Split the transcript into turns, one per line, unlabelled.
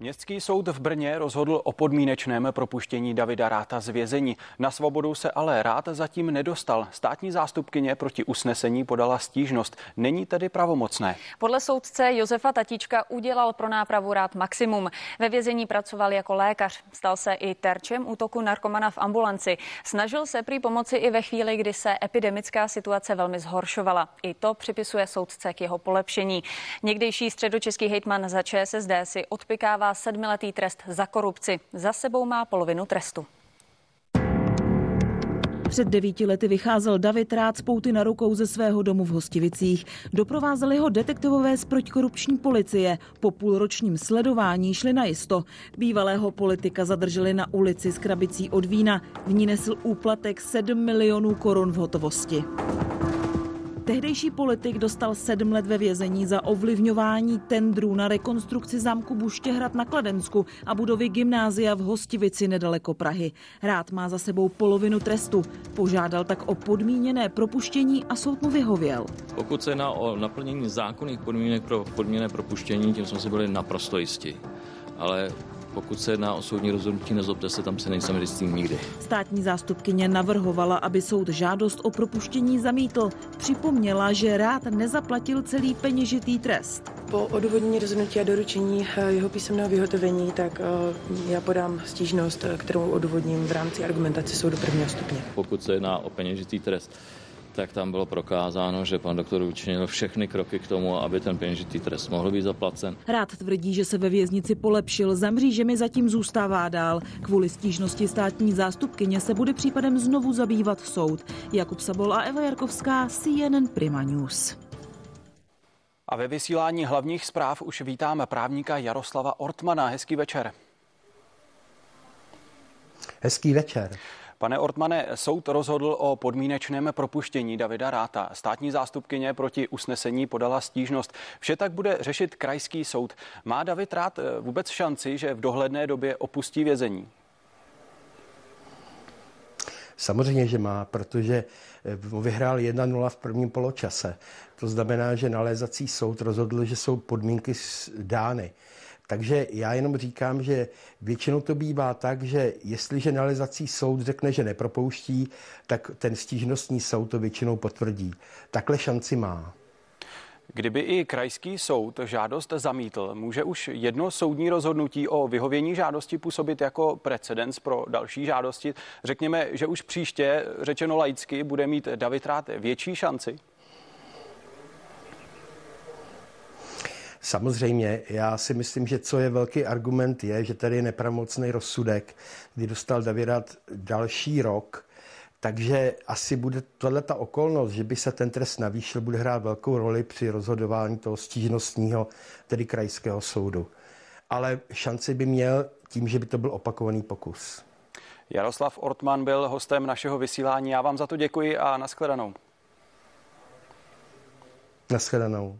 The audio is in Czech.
Městský soud v Brně rozhodl o podmínečném propuštění Davida Ráta z vězení. Na svobodu se ale Rát zatím nedostal. Státní zástupkyně proti usnesení podala stížnost. Není tedy pravomocné.
Podle soudce Josefa Tatíčka udělal pro nápravu Rát maximum. Ve vězení pracoval jako lékař. Stal se i terčem útoku narkomana v ambulanci. Snažil se prý pomoci i ve chvíli, kdy se epidemická situace velmi zhoršovala. I to připisuje soudce k jeho polepšení. Někdejší středočeský hejtman za ČSSD si odpikává dostává sedmiletý trest za korupci. Za sebou má polovinu trestu.
Před devíti lety vycházel David Rád z pouty na rukou ze svého domu v Hostivicích. Doprovázeli ho detektivové z protikorupční policie. Po půlročním sledování šli na jisto. Bývalého politika zadrželi na ulici s krabicí od vína. V ní nesl úplatek 7 milionů korun v hotovosti. Tehdejší politik dostal sedm let ve vězení za ovlivňování tendrů na rekonstrukci zámku Buštěhrad na Kladensku a budovy gymnázia v Hostivici nedaleko Prahy. Rád má za sebou polovinu trestu. Požádal tak o podmíněné propuštění a soud mu vyhověl.
Pokud se jedná o naplnění zákonných podmínek pro podmíněné propuštění, tím jsme si byli naprosto jistí. Ale pokud se jedná o soudní rozhodnutí, nezlobte se, tam se nejsem jistý nikdy.
Státní zástupkyně navrhovala, aby soud žádost o propuštění zamítl. Připomněla, že rád nezaplatil celý peněžitý trest.
Po odůvodnění rozhodnutí a doručení eh, jeho písemného vyhotovení, tak eh, já podám stížnost, eh, kterou odůvodním v rámci argumentace soudu prvního stupně.
Pokud se jedná o peněžitý trest, tak tam bylo prokázáno, že pan doktor učinil všechny kroky k tomu, aby ten peněžitý trest mohl být zaplacen.
Rád tvrdí, že se ve věznici polepšil, za mřížemi zatím zůstává dál. Kvůli stížnosti státní zástupkyně se bude případem znovu zabývat soud. Jakub Sabol a Eva Jarkovská, CNN Prima News.
A ve vysílání hlavních zpráv už vítáme právníka Jaroslava Ortmana. Hezký večer.
Hezký večer.
Pane Ortmane, soud rozhodl o podmínečném propuštění Davida Ráta. Státní zástupkyně proti usnesení podala stížnost. Vše tak bude řešit krajský soud. Má David Rát eh, vůbec šanci, že v dohledné době opustí vězení?
Samozřejmě, že má, protože eh, vyhrál 1-0 v prvním poločase. To znamená, že nalézací soud rozhodl, že jsou podmínky dány. Takže já jenom říkám, že většinou to bývá tak, že jestliže nalezací soud řekne, že nepropouští, tak ten stížnostní soud to většinou potvrdí. Takhle šanci má.
Kdyby i krajský soud žádost zamítl, může už jedno soudní rozhodnutí o vyhovění žádosti působit jako precedens pro další žádosti. Řekněme, že už příště, řečeno laicky, bude mít David Rád větší šanci?
Samozřejmě, já si myslím, že co je velký argument je, že tady je nepravomocný rozsudek, kdy dostal Davidat další rok, takže asi bude tohle ta okolnost, že by se ten trest navýšil, bude hrát velkou roli při rozhodování toho stížnostního, tedy krajského soudu. Ale šanci by měl tím, že by to byl opakovaný pokus.
Jaroslav Ortman byl hostem našeho vysílání. Já vám za to děkuji a nashledanou.
Nashledanou.